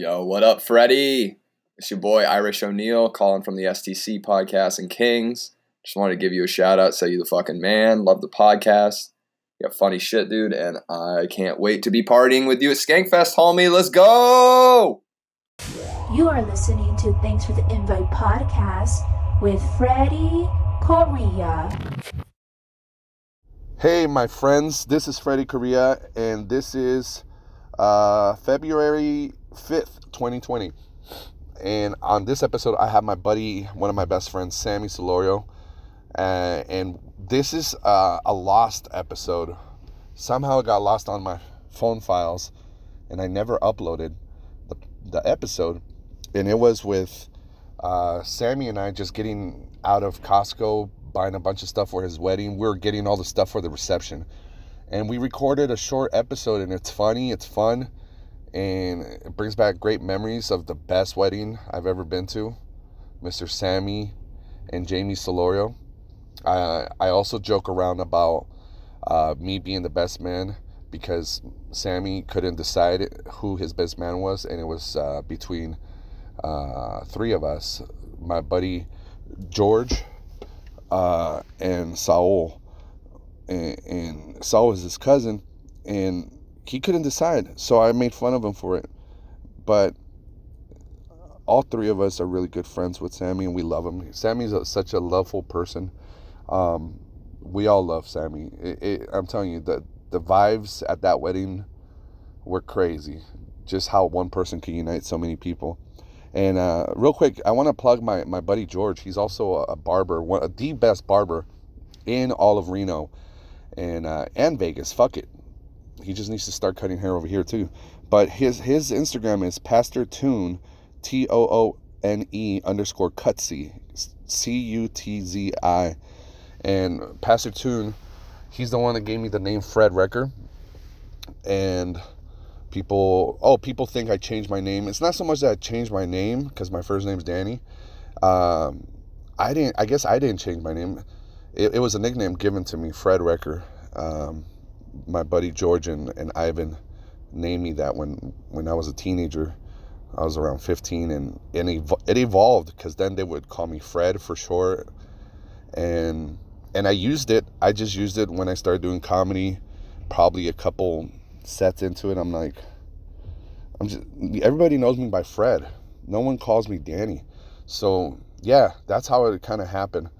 Yo, what up, Freddie? It's your boy Irish O'Neill calling from the STC podcast and Kings. Just wanted to give you a shout out, say you the fucking man. Love the podcast. You got funny shit, dude, and I can't wait to be partying with you at Skankfest, homie. Let's go! You are listening to Thanks for the Invite podcast with Freddie Correa. Hey, my friends, this is Freddie Correa, and this is uh, February 5th, 2020. And on this episode, I have my buddy, one of my best friends, Sammy Solorio. Uh, and this is uh, a lost episode. Somehow it got lost on my phone files, and I never uploaded the, the episode. And it was with uh, Sammy and I just getting out of Costco buying a bunch of stuff for his wedding. We are getting all the stuff for the reception. And we recorded a short episode, and it's funny, it's fun, and it brings back great memories of the best wedding I've ever been to Mr. Sammy and Jamie Solorio. I, I also joke around about uh, me being the best man because Sammy couldn't decide who his best man was, and it was uh, between uh, three of us my buddy George uh, and Saul. And, and Saul was his cousin, and he couldn't decide. So I made fun of him for it. But all three of us are really good friends with Sammy, and we love him. Sammy's a, such a loveful person. Um, we all love Sammy. It, it, I'm telling you, the the vibes at that wedding were crazy. Just how one person can unite so many people. And uh, real quick, I want to plug my, my buddy George. He's also a, barber, one, the best barber in all of Reno and uh, and Vegas. Fuck it, he just needs to start cutting hair over here too. But his his Instagram is Pastor Toone, T O O N E underscore Cutzi, C U T Z I, and Pastor Toone, he's the one that gave me the name Fred Wrecker, and people oh people think i changed my name. It's not so much that i changed my name because my first name's danny. Um, i didn't i guess i didn't change my name. It, it was a nickname given to me fred wrecker um, my buddy george and, and ivan named me that when when i was a teenager i was around 15 and, and it evolved because then they would call me fred for short and and i used it i just used it when i started doing comedy probably a couple sets into it, I'm like, I'm just everybody knows me by Fred. No one calls me Danny. So yeah, that's how it kind of happened.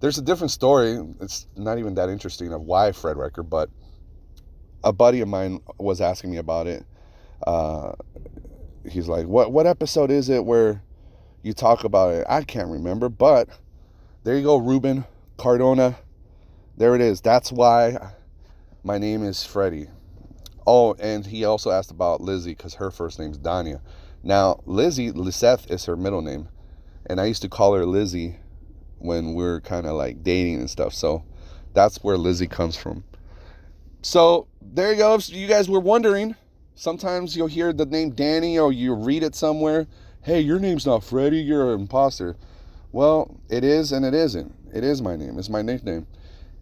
There's a different story. It's not even that interesting of why Fred Wrecker, but a buddy of mine was asking me about it. Uh, he's like, "What what episode is it where you talk about it?" I can't remember, but there you go, Ruben Cardona. There it is. That's why my name is Freddie. Oh, and he also asked about Lizzie because her first name's Danya. Now, Lizzie, Liseth is her middle name. And I used to call her Lizzie when we are kind of like dating and stuff. So that's where Lizzie comes from. So there you go. If you guys were wondering, sometimes you'll hear the name Danny or you read it somewhere. Hey, your name's not Freddie, you're an imposter. Well, it is and it isn't. It is my name. It's my nickname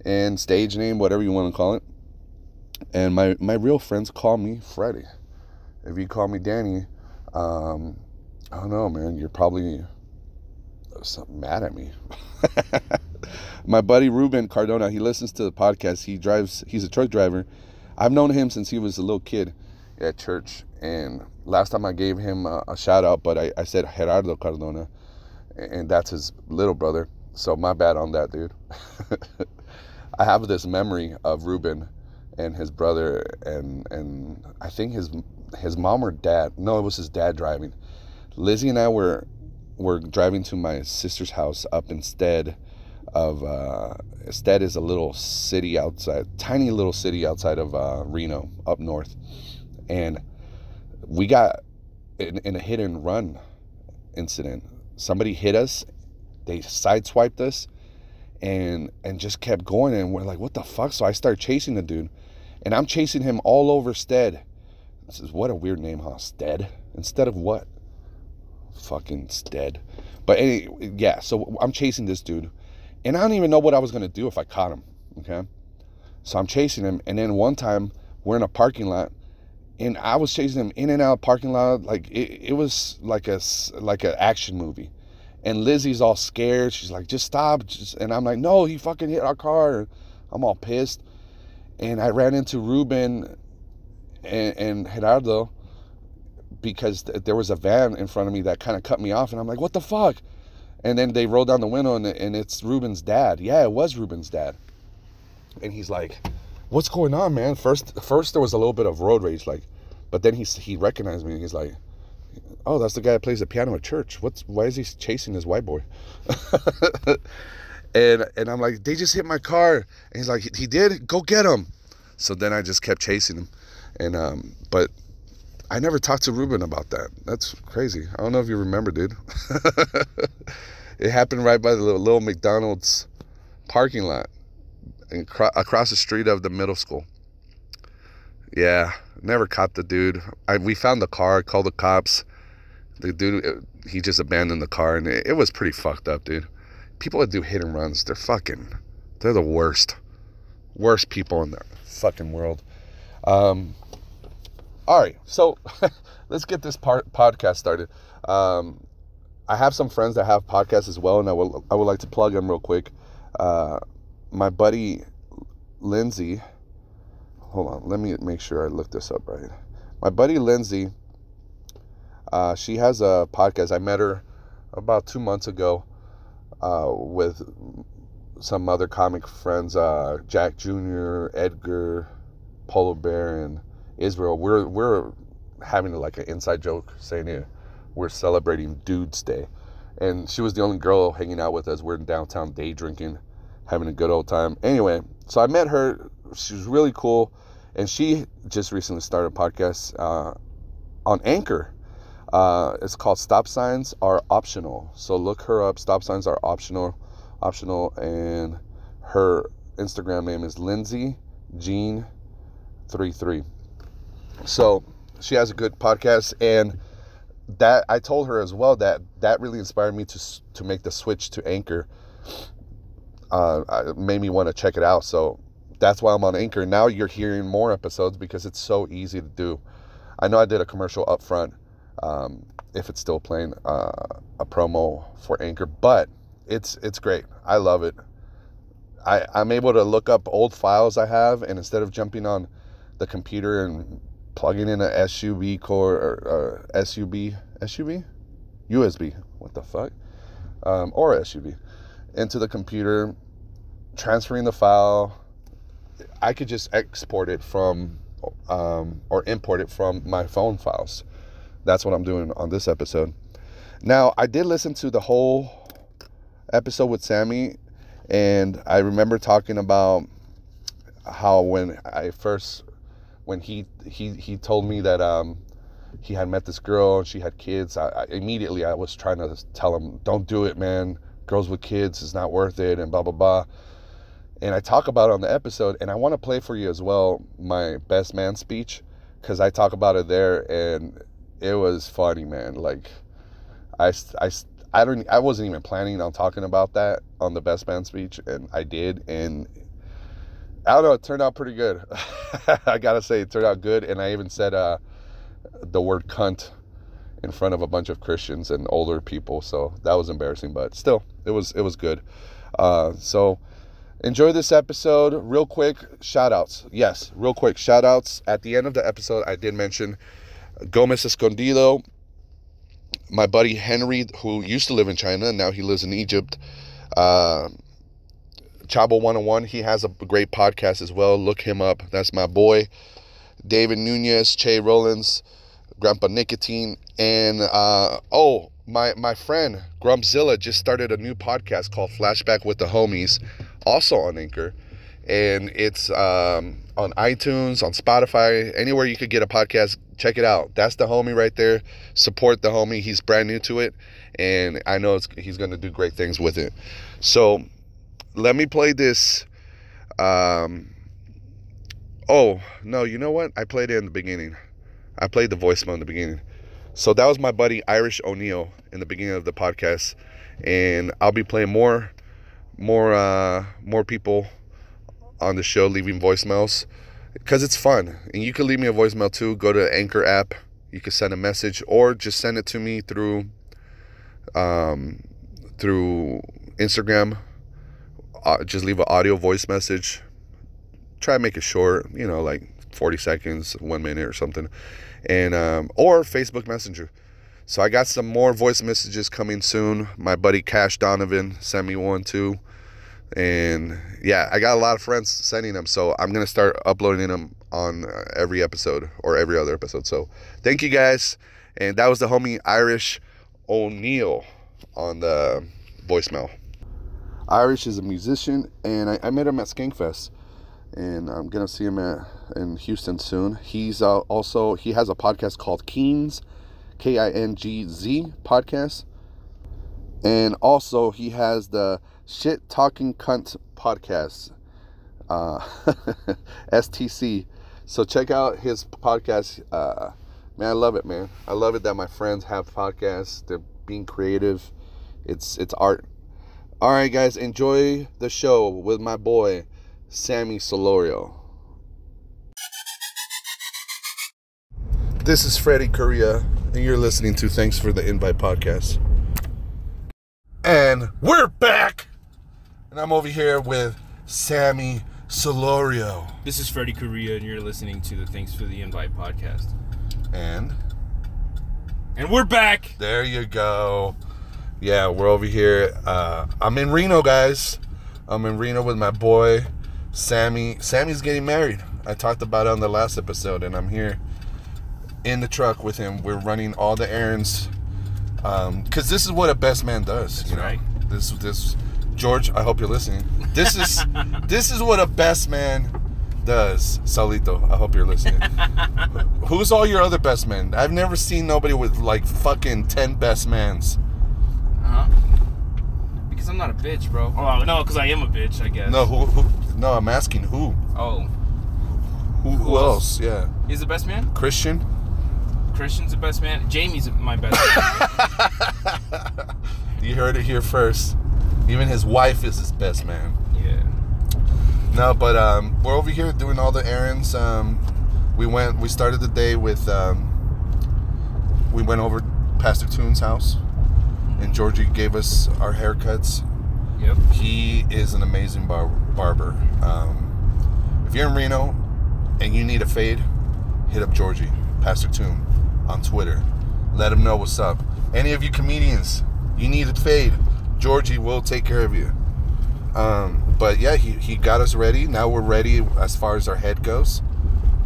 and stage name, whatever you want to call it. And my, my real friends call me Freddie. If you call me Danny, um, I don't know, man, you're probably mad at me. my buddy Ruben Cardona, he listens to the podcast. He drives, he's a truck driver. I've known him since he was a little kid at church. And last time I gave him a, a shout out, but I, I said Gerardo Cardona, and that's his little brother. So my bad on that, dude. I have this memory of Ruben and his brother and and I think his his mom or dad. No, it was his dad driving. Lizzie and I were were driving to my sister's house up instead of uh, Stead is a little city outside, tiny little city outside of uh, Reno, up north, and we got in, in a hit and run incident. Somebody hit us, they sideswiped us, and and just kept going, and we're like, what the fuck? So I start chasing the dude and I'm chasing him all over Stead. This is what a weird name, huh? Stead? Instead of what? Fucking Stead. But anyway, yeah, so I'm chasing this dude. And I don't even know what I was going to do if I caught him. Okay. So I'm chasing him. And then one time we're in a parking lot and I was chasing him in and out of parking lot like it, it was like a like an action movie. And Lizzie's all scared. She's like, "Just stop!" Just, and I'm like, "No, he fucking hit our car." I'm all pissed. And I ran into Ruben and, and Gerardo because th- there was a van in front of me that kind of cut me off, and I'm like, "What the fuck?" And then they roll down the window, and, and it's Ruben's dad. Yeah, it was Ruben's dad. And he's like, "What's going on, man?" First, first there was a little bit of road rage, like, but then he he recognized me, and he's like, "Oh, that's the guy that plays the piano at church. What's why is he chasing this white boy?" and and I'm like, "They just hit my car," and he's like, "He did? Go get him." So then I just kept chasing him, and um, but I never talked to Ruben about that. That's crazy. I don't know if you remember, dude. it happened right by the little, little McDonald's parking lot and cro- across the street of the middle school. Yeah, never caught the dude. I, we found the car, called the cops. The dude, it, he just abandoned the car, and it, it was pretty fucked up, dude. People that do hit and runs, they're fucking, they're the worst, worst people in the fucking world. Um, all right, so let's get this part, podcast started. Um, I have some friends that have podcasts as well, and I will I would like to plug them real quick. Uh, my buddy Lindsay, hold on, let me make sure I look this up right. My buddy Lindsay, uh, she has a podcast. I met her about two months ago uh, with some other comic friends, uh, Jack Jr., Edgar, Polo Bear, and Israel. We're we're having like an inside joke saying it. We're celebrating Dude's Day, and she was the only girl hanging out with us. We're in downtown day drinking, having a good old time. Anyway, so I met her. She was really cool, and she just recently started a podcast uh, on Anchor. Uh, it's called Stop Signs Are Optional. So look her up. Stop Signs Are Optional, optional, and her Instagram name is Lindsay Jean 33. So she has a good podcast, and that I told her as well that that really inspired me to to make the switch to Anchor. Uh, made me want to check it out. So that's why I'm on Anchor. Now you're hearing more episodes because it's so easy to do. I know I did a commercial up front, um, if it's still playing uh, a promo for Anchor, but it's it's great. I love it. I, I'm able to look up old files I have, and instead of jumping on the computer and plugging in a SUB core or, or SUB SUB USB what the fuck? Um, or SUB into the computer transferring the file. I could just export it from um, or import it from my phone files. That's what I'm doing on this episode. Now I did listen to the whole episode with Sammy and I remember talking about how when I first when he he he told me that um, he had met this girl and she had kids, I, I, immediately I was trying to tell him, "Don't do it, man. Girls with kids is not worth it," and blah blah blah. And I talk about it on the episode, and I want to play for you as well my best man speech because I talk about it there, and it was funny, man. Like, I I I don't I wasn't even planning on talking about that on the best man speech, and I did, and I don't know. It turned out pretty good. I gotta say, it turned out good. And I even said uh, the word cunt in front of a bunch of Christians and older people. So that was embarrassing, but still, it was it was good. Uh, so enjoy this episode. Real quick, shout outs. Yes, real quick, shout outs. At the end of the episode, I did mention Gomez Escondido, my buddy Henry, who used to live in China, now he lives in Egypt. Uh, Chabo 101, he has a great podcast as well. Look him up. That's my boy. David Nunez, Che Rollins, Grandpa Nicotine, and uh, oh, my my friend Grumpzilla just started a new podcast called Flashback with the Homies, also on Anchor, and it's um, on iTunes, on Spotify, anywhere you could get a podcast. Check it out. That's the homie right there. Support the homie. He's brand new to it, and I know he's going to do great things with it. So let me play this. Um, oh, no, you know what? I played it in the beginning. I played the voicemail in the beginning. So that was my buddy Irish O'Neill in the beginning of the podcast. And I'll be playing more more uh more people on the show leaving voicemails because it's fun. And you can leave me a voicemail too. Go to Anchor app. You can send a message or just send it to me through um, through Instagram. Just leave an audio voice message. Try to make it short, you know, like 40 seconds, one minute or something. And um, or Facebook Messenger. So I got some more voice messages coming soon. My buddy Cash Donovan sent me one too. And yeah, I got a lot of friends sending them. So I'm going to start uploading them on uh, every episode or every other episode. So thank you guys. And that was the homie Irish O'Neill on the voicemail. Irish is a musician, and I, I met him at Skankfest, and I'm gonna see him at, in Houston soon. He's uh, also he has a podcast called Kingz, K I N G Z podcast, and also he has the Shit Talking Cunt podcast, uh, STC. So check out his podcast. Uh, man, I love it, man. I love it that my friends have podcasts. They're being creative. It's it's art. All right, guys, enjoy the show with my boy Sammy Solorio. This is Freddie Correa, and you're listening to Thanks for the Invite podcast. And we're back, and I'm over here with Sammy Solorio. This is Freddie Correa, and you're listening to the Thanks for the Invite podcast. And And we're back. There you go. Yeah, we're over here. Uh, I'm in Reno, guys. I'm in Reno with my boy, Sammy. Sammy's getting married. I talked about it on the last episode, and I'm here in the truck with him. We're running all the errands. Because this is what a best man does. you know? right. This, this, George, I hope you're listening. This is, this is what a best man does. Salito, I hope you're listening. Who's all your other best men? I've never seen nobody with like fucking 10 best mans. Huh. Because I'm not a bitch, bro. Oh no, because I am a bitch, I guess. No, who, who? No, I'm asking who. Oh, Who, who else? Yeah, he's the best man. Christian. Christian's the best man. Jamie's my best man. You heard it here first. Even his wife is his best man. yeah. No, but um, we're over here doing all the errands. Um, we went. We started the day with. Um, we went over Pastor Toon's house, and Georgie gave us our haircuts. Yep. He is an amazing bar- barber. Um, if you're in Reno and you need a fade, hit up Georgie, Pastor Toone, on Twitter. Let him know what's up. Any of you comedians, you need a fade, Georgie will take care of you. Um, but yeah, he, he got us ready. Now we're ready as far as our head goes,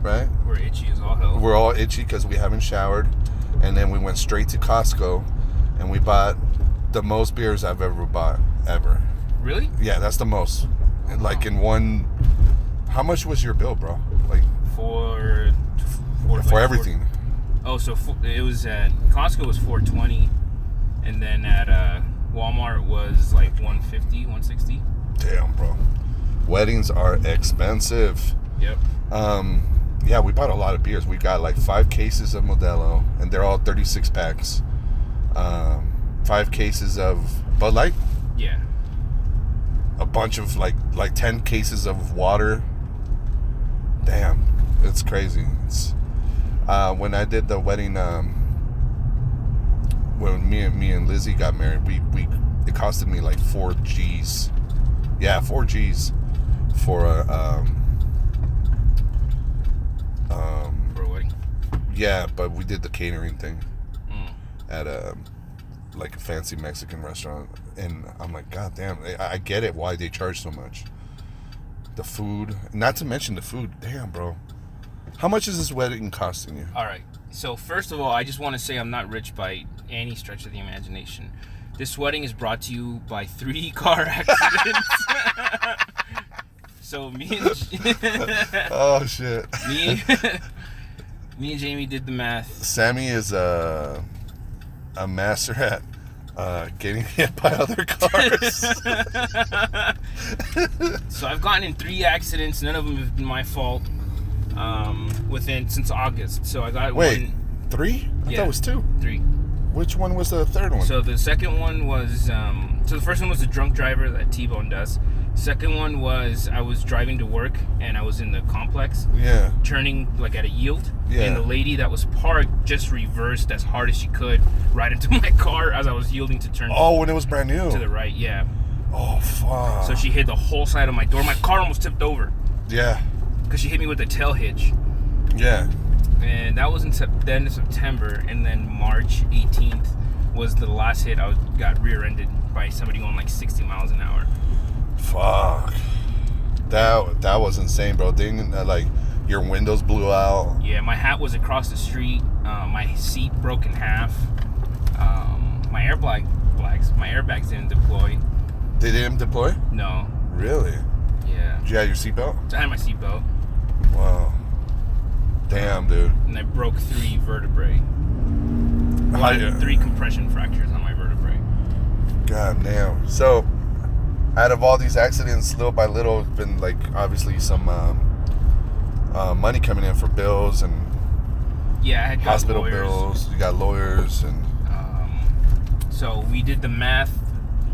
right? We're itchy as all hell. We're all itchy because we haven't showered. And then we went straight to Costco and we bought the most beers I've ever bought, ever. really? Yeah, that's the most. Like in one, how much was your bill, bro? Like For for, for everything. Oh, so fo- it was at Costco was 420, and then at uh, Walmart was like 150, 160. Damn, bro. Weddings are expensive. Yep. Um, yeah, we bought a lot of beers. We got like five cases of Modelo, and they're all 36 packs. Um, five cases of Bud Light, Yeah. a bunch of like like 10 cases of water. Damn, it's crazy. It's uh, when I did the wedding. Um, when me and me and Lizzie got married, we we it costed me like four G's. Yeah, four G's for a um, um, For a wedding. yeah, but we did the catering thing. At a like a fancy Mexican restaurant, and I'm like, God damn, I, I get it why they charge so much. The food, not to mention the food. Damn, bro, how much is this wedding costing you? All right. So first of all, I just want to say I'm not rich by any stretch of the imagination. This wedding is brought to you by three car accidents. so me and Oh shit, me, me and Jamie did the math. Sammy is a a master at uh, getting hit by other cars. So I've gotten in three accidents. None of them have been my fault. Um, within since August. So I got Wait, one, three? I thought it was two. three. Which one was the third one? So the second one was um, so the first one was a drunk driver that T-boned us. Second one was I was driving to work and I was in the complex Yeah. turning like at a yield. Yeah. And the lady that was parked just reversed as hard as she could right into my car as I was yielding to turn Oh, when it was brand new. to the right. Yeah. oh fuck. So she hit the whole side of my door. My car almost tipped over Yeah. because she hit me with the tail hitch. Yeah. And that was in sep- the end of September. And then March 18th was the last hit. I was, got rear-ended by somebody going like 60 miles an hour. Fuck. That that was insane, bro. Didn't uh, like your windows blew out. Yeah, my hat was across the street. Uh, my seat broke in half. Um, my airbag, blags, my airbags didn't deploy. They didn't deploy. No. Really? Yeah. Did you have your seatbelt? I had my seatbelt, Wow. Damn, dude. and I broke three vertebrae. Well, you- three compression fractures on my vertebrae. God damn. So, out of all these accidents, little by little, it's been like obviously some um, uh, money coming in for bills and Yeah, I had hospital lawyers. bills. You got lawyers and Um, so we did the math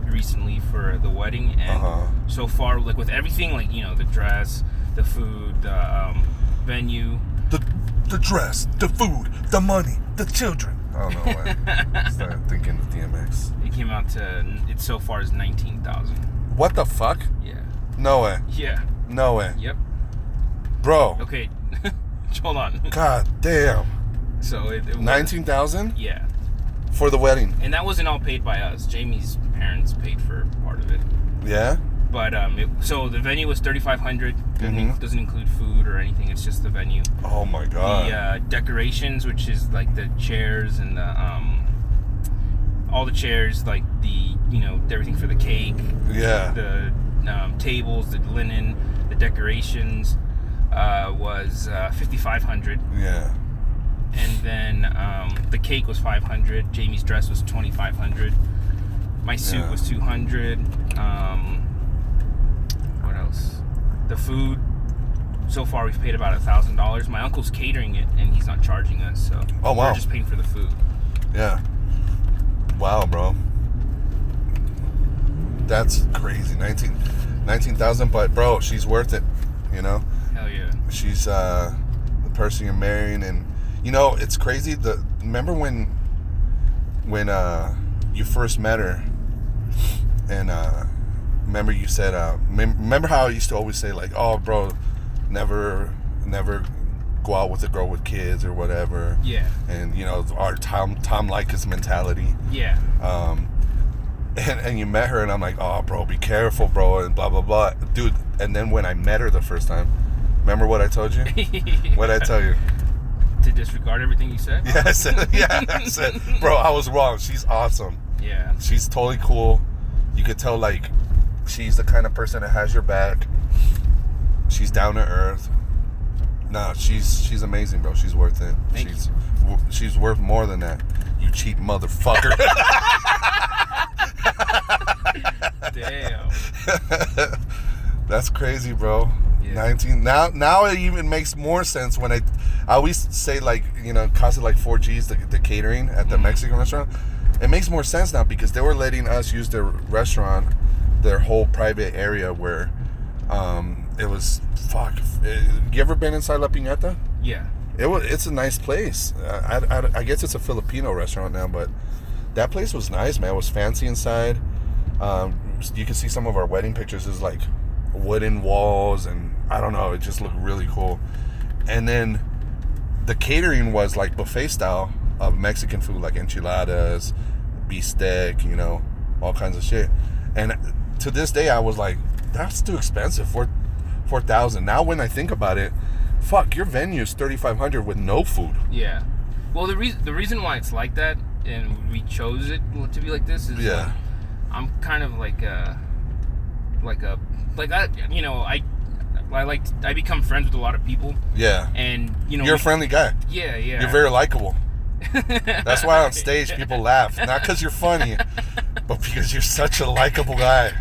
recently for the wedding, and Uh-huh. so far, like with everything, like you know, the dress, the food, the um, venue. the the dress, the food, the money, the children. I don't know. Why. Started thinking of DMX. It came out to it so far is nineteen thousand. What the fuck? Yeah. No way. Yeah. No way, Yep. bro. Okay. Hold on. God damn. So it, it was- Nineteen thousand Yeah, for the wedding. and that wasn't all paid by us. Jamie's parents paid for part of it. Yeah. But um, it, so the venue was thirty five hundred. Mhm. Doesn't include food or anything. It's just the venue. Oh my god. the uh, decorations, which is like the chairs and the um, all the chairs, like the you know everything for the cake, yeah. the um, tables, the linen, the decorations, uh, was uh, fifty five hundred, Yeah. and then um, the cake was five hundred. Jamie's dress was twenty five hundred. My suit Yeah. was two hundred. Um, what else? The food. So far, we've paid about a thousand dollars. My uncle's catering it, and he's not charging us, so Oh, wow. we're just paying for the food. Yeah. Wow, bro. That's crazy. 19 19,000, but bro, she's worth it. You know, Hell yeah! she's uh, the person you're marrying, and you know it's crazy. The remember when when uh, you first met her, and uh, remember you said, uh, mem- remember how I used to always say like, oh, bro, never, never go out with a girl with kids or whatever Yeah, and you know our Tom Tom Likas mentality. yeah, Um, and and you met her, and I'm like, oh, bro, be careful, bro, and blah blah blah, dude. And then when I met her the first time, remember what I told you? What I tell you? to disregard everything you said. Yeah, I said, yeah, I said, bro, I was wrong. She's awesome. Yeah, She's totally cool. You could tell like she's the kind of person that has your back. She's down to earth. No, she's she's amazing, bro. She's worth it. Thank you. she's w- she's worth more than that. You cheap motherfucker. damn. That's crazy, bro. Yeah. 19 now now it even makes more sense when I I always say like, you know, cost like 4 Gs the, the catering at Mm-hmm. the Mexican restaurant. It makes more sense now because they were letting us use their restaurant, their whole private area where um it was fuck. eh, you ever been inside La Piñata? Yeah, It was it's a nice place. I, I, I guess it's a Filipino restaurant now, but that place was nice, man. It was fancy inside. Um, you can see some of our wedding pictures. Is like wooden walls, and I don't know. It just looked really cool. And then the catering was like buffet style of Mexican food, like enchiladas, bistec, you know, all kinds of shit. And to this day, I was like, that's too expensive for four thousand. Now when I think about it, fuck, your venue is thirty five hundred with no food. yeah. Well, the reason the reason why it's like that, and we chose it to be like this, is Yeah. like, I'm kind of like a, like a, like I, you know, I, I like I become friends with a lot of people, Yeah. and you know, You're a friendly guy. Yeah, yeah. You're very likable. That's why on stage people laugh. Not because you're funny, but because you're such a likable guy.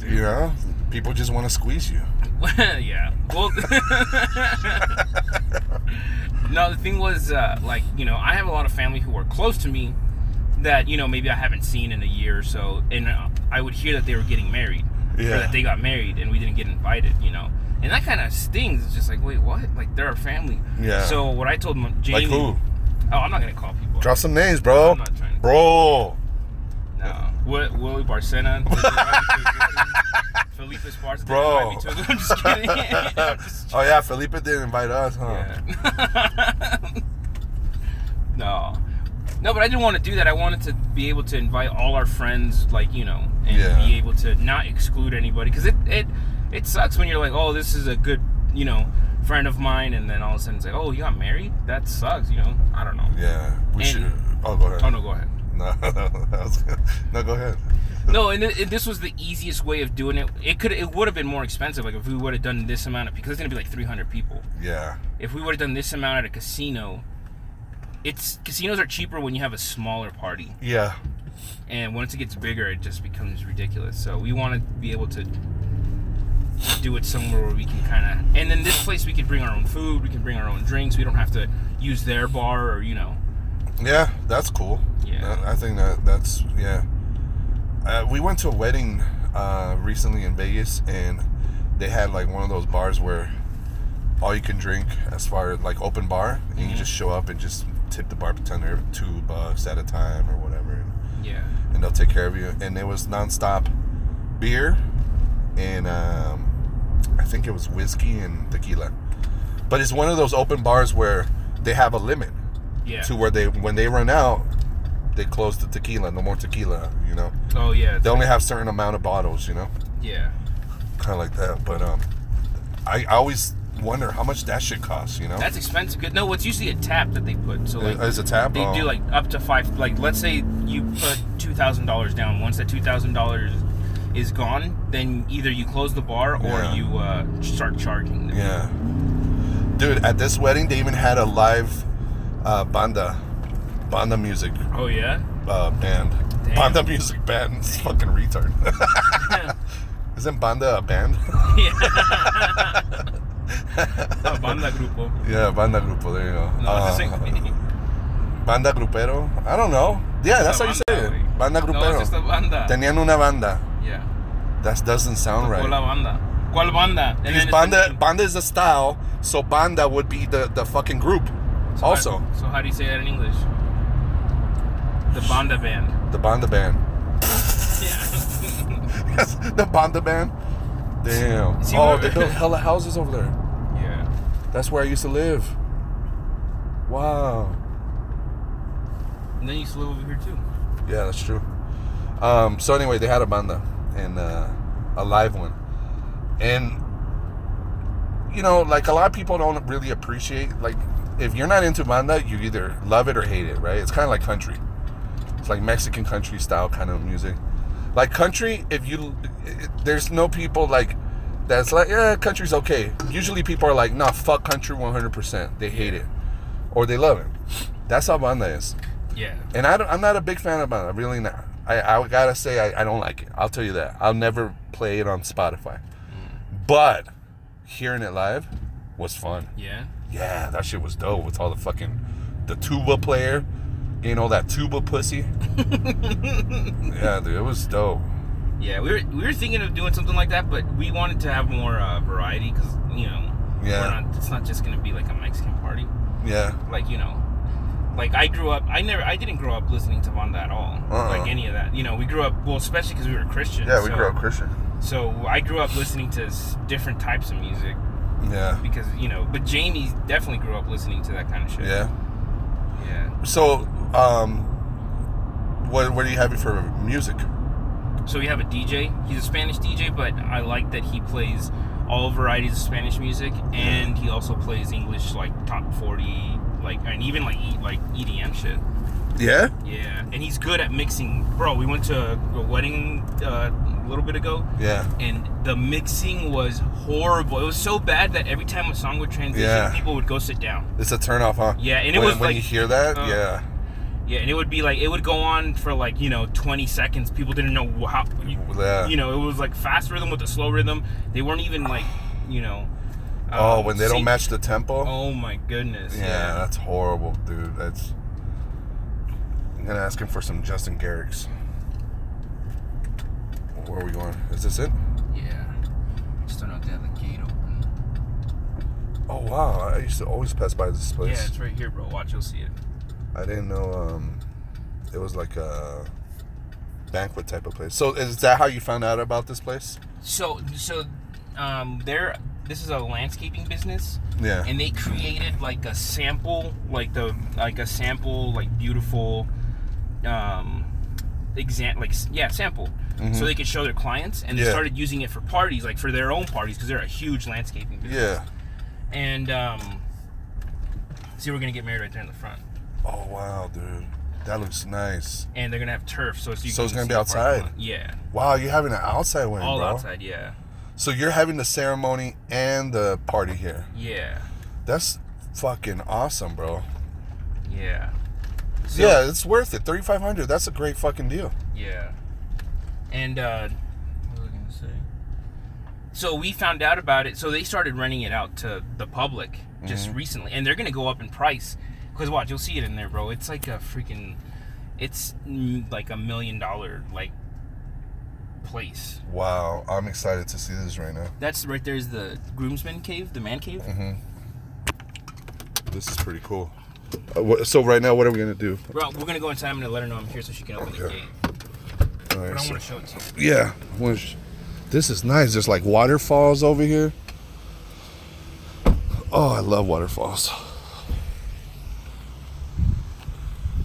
You know? People just want to squeeze you. yeah. Well, no, the thing was, uh, like, you know, I have a lot of family who are close to me that, you know, maybe I haven't seen in a year or so, and uh, I would hear that they were getting married. or that they got married and we didn't get invited. You know, and that kind of stings. It's just like, wait, what? Like they're our family. Yeah. So what I told M- Jamie. Like who? Oh, I'm not gonna call people. Drop some names, bro. I'm not trying to. Bro. No. What Willie Barcena. Felipe. Bro. didn't invite me to- I'm just kidding. I'm just Oh yeah, Felipe didn't invite us, huh? Yeah. no. No, but I didn't want to do that. I wanted to be able to invite all our friends, like, you know, and Yeah. be able to not exclude anybody. Because it, it, it sucks when you're like, oh, this is a good, you know, friend of mine. And then all of a sudden it's like, oh, you got married? That sucks, you know? I don't know. Yeah. We And- should. Oh, go ahead. Oh, no, go ahead. No, no, no, go ahead. No, and, it, and this was the easiest way of doing it. It could, it would have been more expensive, like if we would have done this amount of, because it's gonna be like 300 people. Yeah. if we would have done this amount at a casino, it's casinos are cheaper when you have a smaller party, Yeah. and once it gets bigger, it just becomes ridiculous. So we want to be able to do it somewhere where we can kind of, and then this place we can bring our own food, we can bring our own drinks. We don't have to use their bar or you know. Yeah, that's cool. Yeah. I think that that's yeah. Uh, we went to a wedding uh, recently in Vegas, and they had like one of those bars where all you can drink, as far as like open bar, and you Mhm. just show up and just tip the bartender two bucks at a time or whatever, and, Yeah. and they'll take care of you. And it was nonstop beer, and um, I think it was whiskey and tequila. But it's one of those open bars where they have a limit Yeah. to where they when they run out they close the tequila no more tequila you know Oh yeah. it's they only like- have certain amount of bottles you know Yeah. kind of like that but um I, I always wonder how much that shit costs you know That's expensive. Good. No, it's usually a tap that they put. So like. is a tap. They Oh. do like up to five. Like, let's say you put two thousand dollars down. Once that two thousand dollars is gone, then either you close the bar or Yeah. you uh, start charging. Them. yeah dude at this wedding they even had a live uh banda banda music Oh yeah. uh band Damn. banda music band it's fucking retard isn't banda a band yeah. Banda grupo. yeah banda grupo there you go No, Uh, it's the same. Banda grupero? I don't know. Yeah, that's how you say it. Banda No, grupero. it's just a banda. Tenían una banda. yeah. That doesn't sound Tocó la right. banda. ¿Cuál banda? And Because banda, banda is the style, so banda would be the, the fucking group. so also, How, so how do you say that in English? The banda band. the banda band. Yeah. Yes, the banda band. Damn. See, oh, they built hella houses over there. yeah. That's where I used to live. Wow. And then you used to live over here too. Yeah, that's true. Um, so anyway, they had a banda and uh, a live one, and you know, like a lot of people don't really appreciate. Like, if you're not into banda, you either love it or hate it, right? It's kind of like country. It's like Mexican country style kind of music. Like country, if you, it, there's no people like that's like, yeah, country's okay. Usually people are like, nah, fuck country 100%. They hate it or they love it. That's how banda is. Yeah. And I don't, I'm not a big fan of banda, really not. I, I gotta say, I, I don't like it. I'll tell you that. I'll never play it on Spotify. Mm. But hearing it live was fun. Yeah. Yeah, that shit was dope with all the fucking, the tuba player, you know, that tuba pussy. yeah, dude, it was dope. Yeah, we were we were thinking of doing something like that, but we wanted to have more uh, variety because you know, Yeah. not, it's not just gonna be like a Mexican party. Yeah, Like you know, like I grew up, I never, I didn't grow up listening to banda at all, Uh-uh. like any of that. You know, we grew up well, especially because we were Christian. yeah, we so, grew up Christian. So I grew up listening to different types of music Yeah, because you know, but Jamie definitely grew up listening to that kind of shit. yeah. Yeah. So, um, what what do you have for music? So we have a DJ. He's a Spanish DJ, but I like that he plays all varieties of Spanish music, and he also plays English like top forty, like and even like E- like EDM shit. Yeah, Yeah, and he's good at mixing. Bro, we went to a wedding uh, a little bit ago, yeah, and the mixing was horrible. It was so bad that every time a song would transition, Yeah. people would go sit down. it's a turn off, huh? Yeah, and it when, was when like you hear that, uh, yeah, yeah, and it would be like it would go on for like you know twenty seconds. People didn't know how. You, Yeah. you know, it was like fast rhythm with a slow rhythm. They weren't even like you know. oh, um, when they don't match the tempo. Oh my goodness. yeah, Yeah. that's horrible, dude. That's. I'm gonna ask him for some Justin Garrix. Where are we going? Is this it? don't know if they have the gate open. Oh wow! I used to always pass by this place. Yeah, it's right here, bro. Watch, you'll see it. I didn't know um, it was like a banquet type of place. So is that how you found out about this place? So, so, um, they're this is a landscaping business, Yeah. and they created like a sample, like the like a sample, like beautiful, um, exam, like yeah, sample, so they could show their clients, and they Mm-hmm. Yeah. started using it for parties, like for their own parties, because they're a huge landscaping business. yeah. And um, see, we're gonna get married right there in the front, Oh wow, dude, that looks nice. and they're gonna have turf, so it's you So it's gonna be outside? Yeah, Wow, you're having an outside wedding, all bro. outside. Yeah, So you're having the ceremony and the party here. yeah, That's fucking awesome, bro. yeah. So- yeah, it's worth it. Thirty five hundred. That's a great fucking deal. Yeah. And uh what was I gonna say? So we found out about it. So they started renting it out to the public just Mm-hmm. recently, and they're gonna go up in price. Cause watch, you'll see it in there, bro. It's like a freaking, it's like a million dollar like place. Wow, I'm excited to see this right now. That's right there's the groomsman cave, the man cave. Mm-hmm. This is pretty cool. Uh, so right now, what are we gonna do? Bro, we're gonna go inside. I'm gonna let her know I'm here so she can open the Okay. gate. All right, But I want to show it to you. yeah, which- this is nice. There's like waterfalls over here. Oh, I love waterfalls.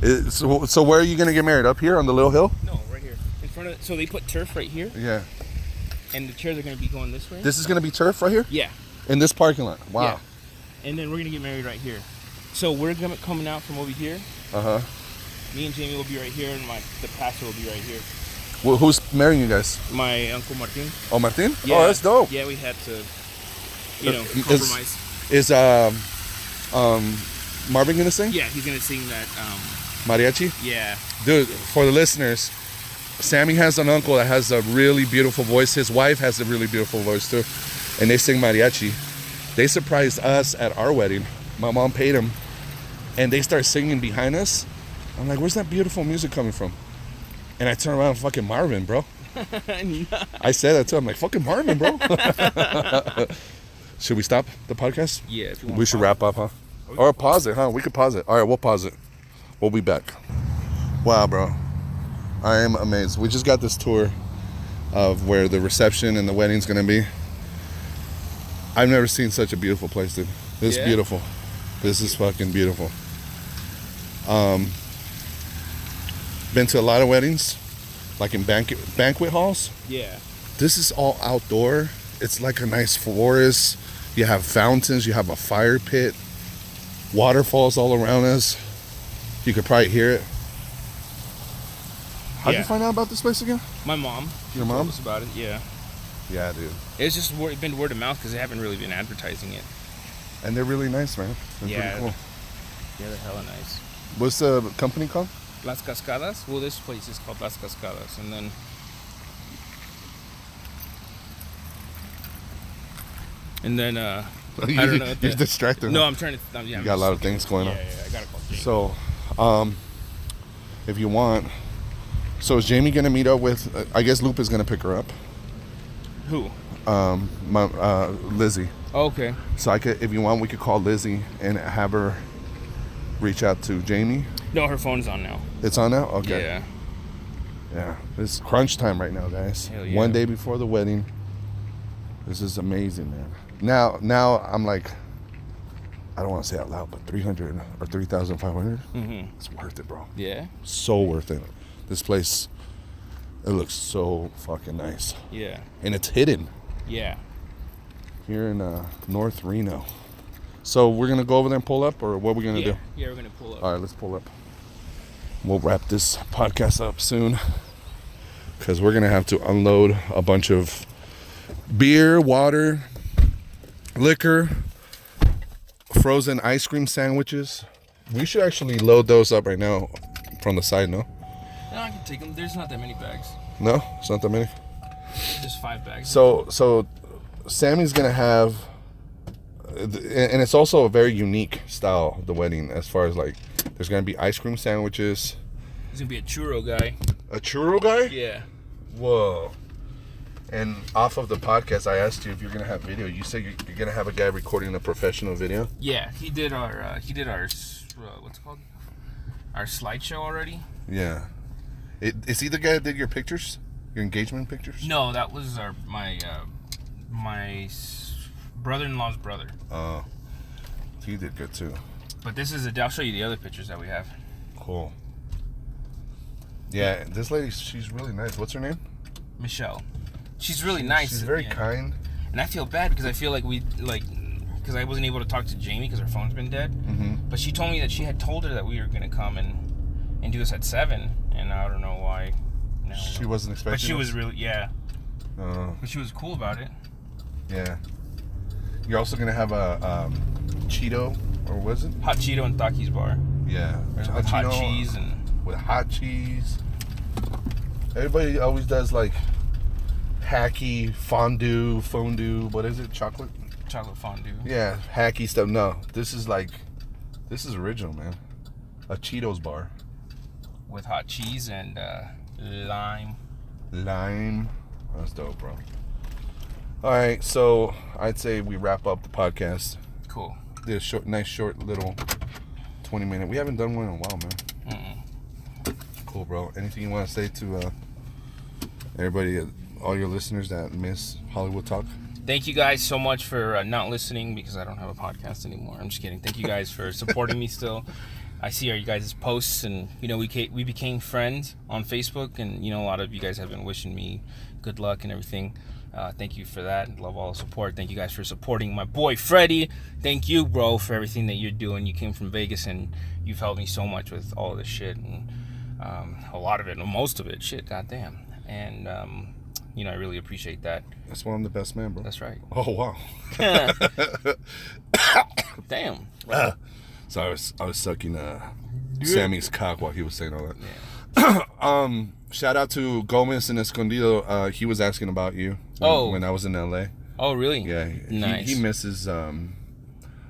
It- so, so where are you gonna get married? Up here on the little hill? No, right here in front of. So they put turf right here, Yeah. and the chairs are gonna be going this way. This is gonna be turf right here yeah. in this parking lot. Wow. Yeah. And then we're gonna get married right here. So we're gonna coming out from over here. Uh huh. Me and Jamie will be right here, and my the pastor will be right here. Well, who's marrying you guys? My uncle Martin. Oh, Martin. Oh, that's dope. Yeah, we had to, you know, Uh, is- compromise. Is um um Marvin gonna sing? Yeah, he's gonna sing that. Um, Mariachi. yeah. Dude, for the listeners, Sammy has an uncle that has a really beautiful voice. His wife has a really beautiful voice too, and they sing mariachi. They surprised us at our wedding. My mom paid them, and they start singing behind us. I'm like, "Where's that beautiful music coming from?" And I turn around, fucking Marvin, bro. I said that too. I'm like, "Fucking Marvin, bro." should we stop the podcast? yeah. If you want We should wrap up, huh? Or pause it, huh? We could pause it. All right, we'll pause it. We'll be back. Wow, bro. I am amazed. We just got this tour of where the reception and the wedding's gonna be. I've never seen such a beautiful place, dude. This is beautiful. This is fucking beautiful. Um, been to a lot of weddings, like in banquet banquet halls. Yeah. This is all outdoor. It's like a nice forest. You have fountains, you have a fire pit, waterfalls all around us. You could probably hear it. How'd Yeah. you find out about this place again? My mom. Your told mom? us about it. Yeah. Yeah, dude. It's just word, been word of mouth because they haven't really been advertising it. And they're really nice, man. They're Yeah. pretty cool. Yeah, they're hella nice. What's the company called? Las Cascadas. Well, this place is called Las Cascadas, and then. And then, uh, I don't know. what You're the- distracted. No. I'm trying to. Um, yeah, You I'm got a lot of things going on. Yeah, yeah, I gotta call Jake. So, um, if you want, so is Jamie gonna meet up with? Uh, I guess Lupe is gonna pick her up. Who? Um, my uh, Lizzie. Oh, okay. So I could, if you want, we could call Lizzie and have her reach out to Jamie. No, her phone's on now. It's on now. Okay. Yeah. Yeah. It's crunch time right now, guys. Hell yeah. One day before the wedding. This is amazing, man. Now, now I'm like, I don't want to say out loud, but 300 or 3,500. Mm-hmm. It's worth it, bro. Yeah. So worth it. This place, it looks so fucking nice, Yeah. and it's hidden Yeah. here in uh, North Reno. So we're gonna go over there and pull up, or what are we gonna yeah. do? Yeah, we're gonna pull up. All right, let's pull up. We'll wrap this podcast up soon because we're gonna have to unload a bunch of beer, water, liquor, frozen ice cream sandwiches. We should actually load those up right now from the side. No, No, I can take them. There's not that many bags. no, it's not that many. Just five bags. So, so Sammy's gonna have, and it's also a very unique style. The wedding, as far as like, there's gonna be ice cream sandwiches. He's gonna be a churro guy. A churro guy? Yeah. Whoa. And off of the podcast, I asked you if you're gonna have video. You said you're, you're gonna have a guy recording a professional video. Yeah, he did our uh, he did our uh, what's it called our slideshow already. Yeah. It, is he the guy that did your pictures? Your engagement pictures? No, that was our my uh, my brother-in-law's brother. Oh. he did good too. But this is a. I'll show you the other pictures that we have. Cool. Yeah, this lady, she's really nice. What's her name? Michelle. She's really nice. She's very yeah. kind. And I feel bad because I feel like we like because I wasn't able to talk to Jamie because her phone's been dead. Mm-hmm. But she told me that she had told her that we were gonna come and and do this at seven, and I don't know why. now- She wasn't expecting. But she was really yeah. Oh, But she was cool about it. yeah. You're also gonna have a um, Cheeto, or was it? Hot Cheeto and Takis bar. Yeah. With hot Cheeto cheese and with hot cheese. Everybody always does like hacky fondue, fondue. What is it? Chocolate? chocolate fondue. Yeah, hacky stuff. No, this is like, this is original, man. A Cheetos bar, With hot cheese and uh, lime. lime. That's dope, bro. All right, so I'd say we wrap up the podcast. Cool. Did a short, nice, short little twenty minute. We haven't done one in a while, man. Mm-mm. Cool, bro. Anything you want to say to uh, everybody, uh, all your listeners that miss Hollywood Talk? Thank you guys so much for uh, not listening because I don't have a podcast anymore. I'm just kidding. Thank you guys for supporting me still. I see our you guys' posts, and you know we ca- we became friends on Facebook, and you know a lot of you guys have been wishing me good luck and everything. Uh, thank you for that. Love all the support. Thank you guys for supporting my boy Freddie. Thank you, bro, for everything that you're doing. You came from Vegas, and you've helped me so much with all this shit, and um, a lot of it, most of it. Shit, goddamn. And um, you know I really appreciate that. That's why I'm the best man, bro. That's right. Oh wow. Damn. so I was I was sucking uh, Sammy's cock while he was saying all that. um, shout out to Gomez and Escondido. Uh, he was asking about you. When, Oh. when I was in LA. Oh, really? Yeah, he- Nice. He, misses um,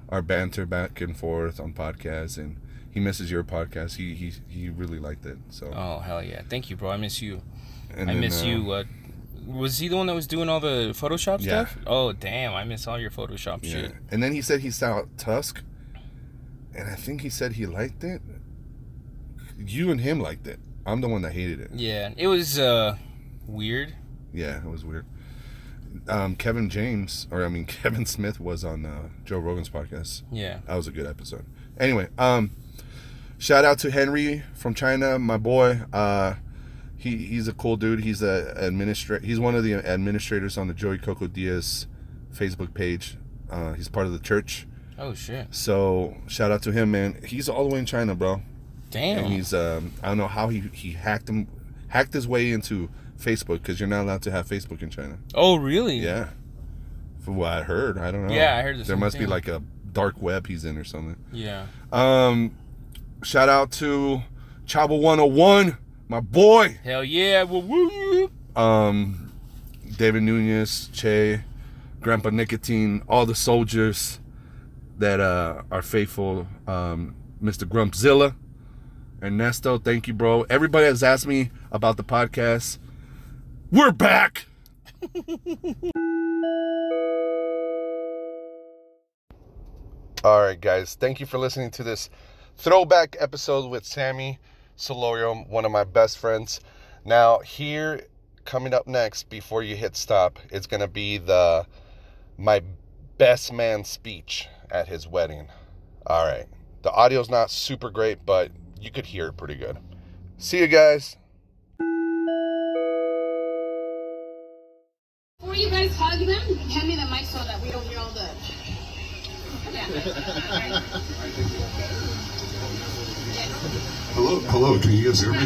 our banter back and forth on podcasts, and he misses your podcast. He he he really liked it. So Oh hell yeah! Thank you, bro. I miss you. and I then, miss uh, you. Uh, was he the one that was doing all the Photoshop Yeah. stuff? Oh damn! I miss all your Photoshop Yeah. shit. And then he said he saw Tusk, and I think he said he liked it. You and him liked it. I'm the one that hated it. Yeah, it was uh weird. Yeah, it was weird. Um, Kevin James, or I mean Kevin Smith, was on uh, Joe Rogan's podcast. Yeah. That was a good episode. Anyway, um, shout out to Henry from China, my boy. Uh, he he's a cool dude. He's a administrator. He's one of the administrators on the Joey Coco Diaz Facebook page. Uh, he's part of the church. Oh shit! So shout out to him, man. He's all the way in China, bro. Damn. And he's um, I don't know how he he hacked him hacked his way into Facebook because you're not allowed to have Facebook in China. oh really? Yeah. From what I heard, I don't know. Yeah, I heard the There must be like a dark web he's in or something. Yeah. Um, shout out to Chaba 101, my boy. Hell yeah! Woo woo. Um, David Nunez, Che, Grandpa Nicotine, all the soldiers that uh, are faithful. Um, Mr. Grumpzilla, Ernesto, thank you, bro. Everybody has asked me about the podcast. We're back. All right, guys. Thank you for listening to this throwback episode with Sammy Solorio, one of my best friends. Now, here coming up next, before you hit stop, it's gonna be the my best man speech at his wedding. All right. The audio's not super great, but you could hear it pretty good. See you guys. Before you guys hug them, hand me the mic so that we don't hear all the. Yeah. Hello, hello. Can you guys hear me?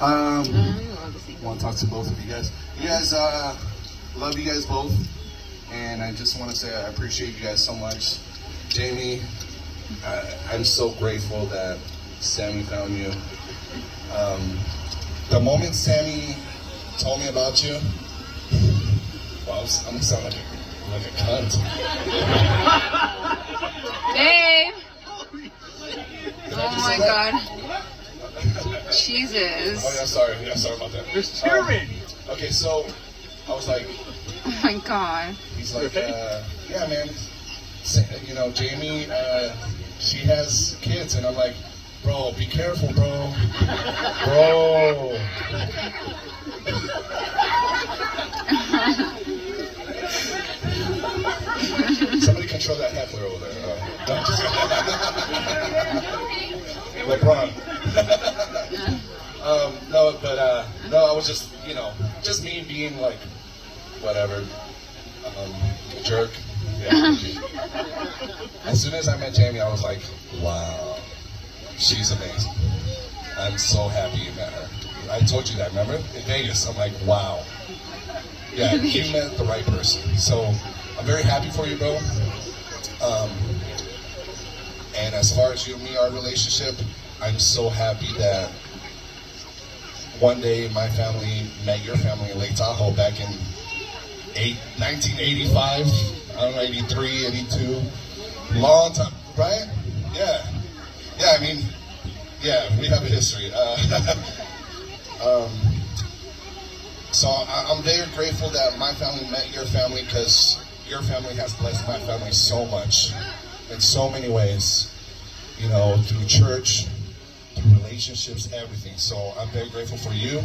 um, want to talk to both of you guys. You guys, uh, love you guys both, and I just want to say I appreciate you guys so much. Jamie, uh, I'm so grateful that Sammy found you. Um, the moment Sammy told me about you, well, I'm, I'm gonna like a, like a cunt. Babe! Oh my god. Jesus. Oh yeah, sorry. Yeah, sorry about that. There's tyranny. Um, okay, so I was like, Oh my god. he's like, uh, yeah, man. You know, Jamie, uh, she has kids, and I'm like, bro, be careful, bro, bro. Somebody control that heckler over there. Uh, don't LeBron. um, no, but uh, no, I was just, you know, just me being like, whatever, um, jerk. Yeah. as soon as I met Jamie, I was like, wow, she's amazing. I'm so happy you met her. I told you that, remember? In Vegas, I'm like, wow. Yeah, you met the right person. So I'm very happy for you, bro. Um, as far as you and me, our relationship, I'm so happy that one day my family met your family in Lake Tahoe back in eight, 1985, I don't know, 83, 82. Long time, right? Yeah. Yeah, I mean, yeah, we have a history. Uh, um, so I, I'm very grateful that my family met your family because your family has blessed my family so much in so many ways. You know, through church, through relationships, everything. So I'm very grateful for you.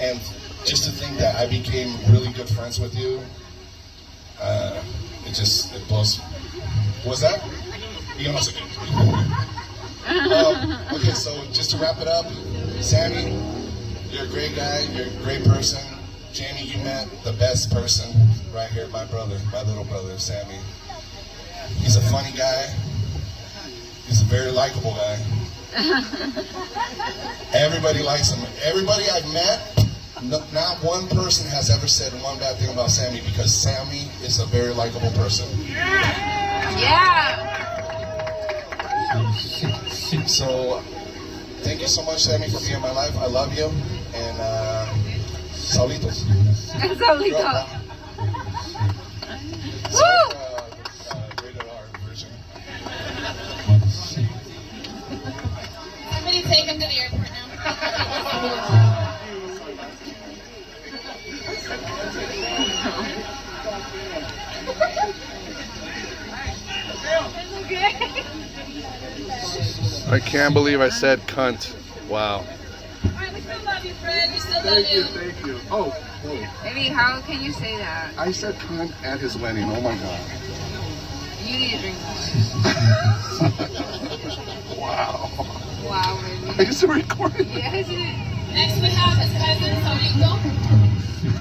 And just to think that I became really good friends with you, uh, it just, it blows. What's that? Um, okay, so just to wrap it up, Sammy, you're a great guy. You're a great person. Jamie, you met the best person right here, my brother, my little brother, Sammy. He's a funny guy. He's a very likable guy. Everybody likes him. Everybody I've met, no, not one person has ever said one bad thing about Sammy because Sammy is a very likable person. Yeah. yeah. So, thank you so much, Sammy, for being in my life. I love you. And, uh, salitos. Solito. So, Woo! I can't believe I said cunt. Wow. Alright, we still love you, Fred. We still love Thank you, you. thank you. Oh, oh. Baby, how can you say that? I said cunt at his wedding. Oh my god. You need to drink more. Wow. Wow, I baby. used to record it. Next we have Spencer Solito.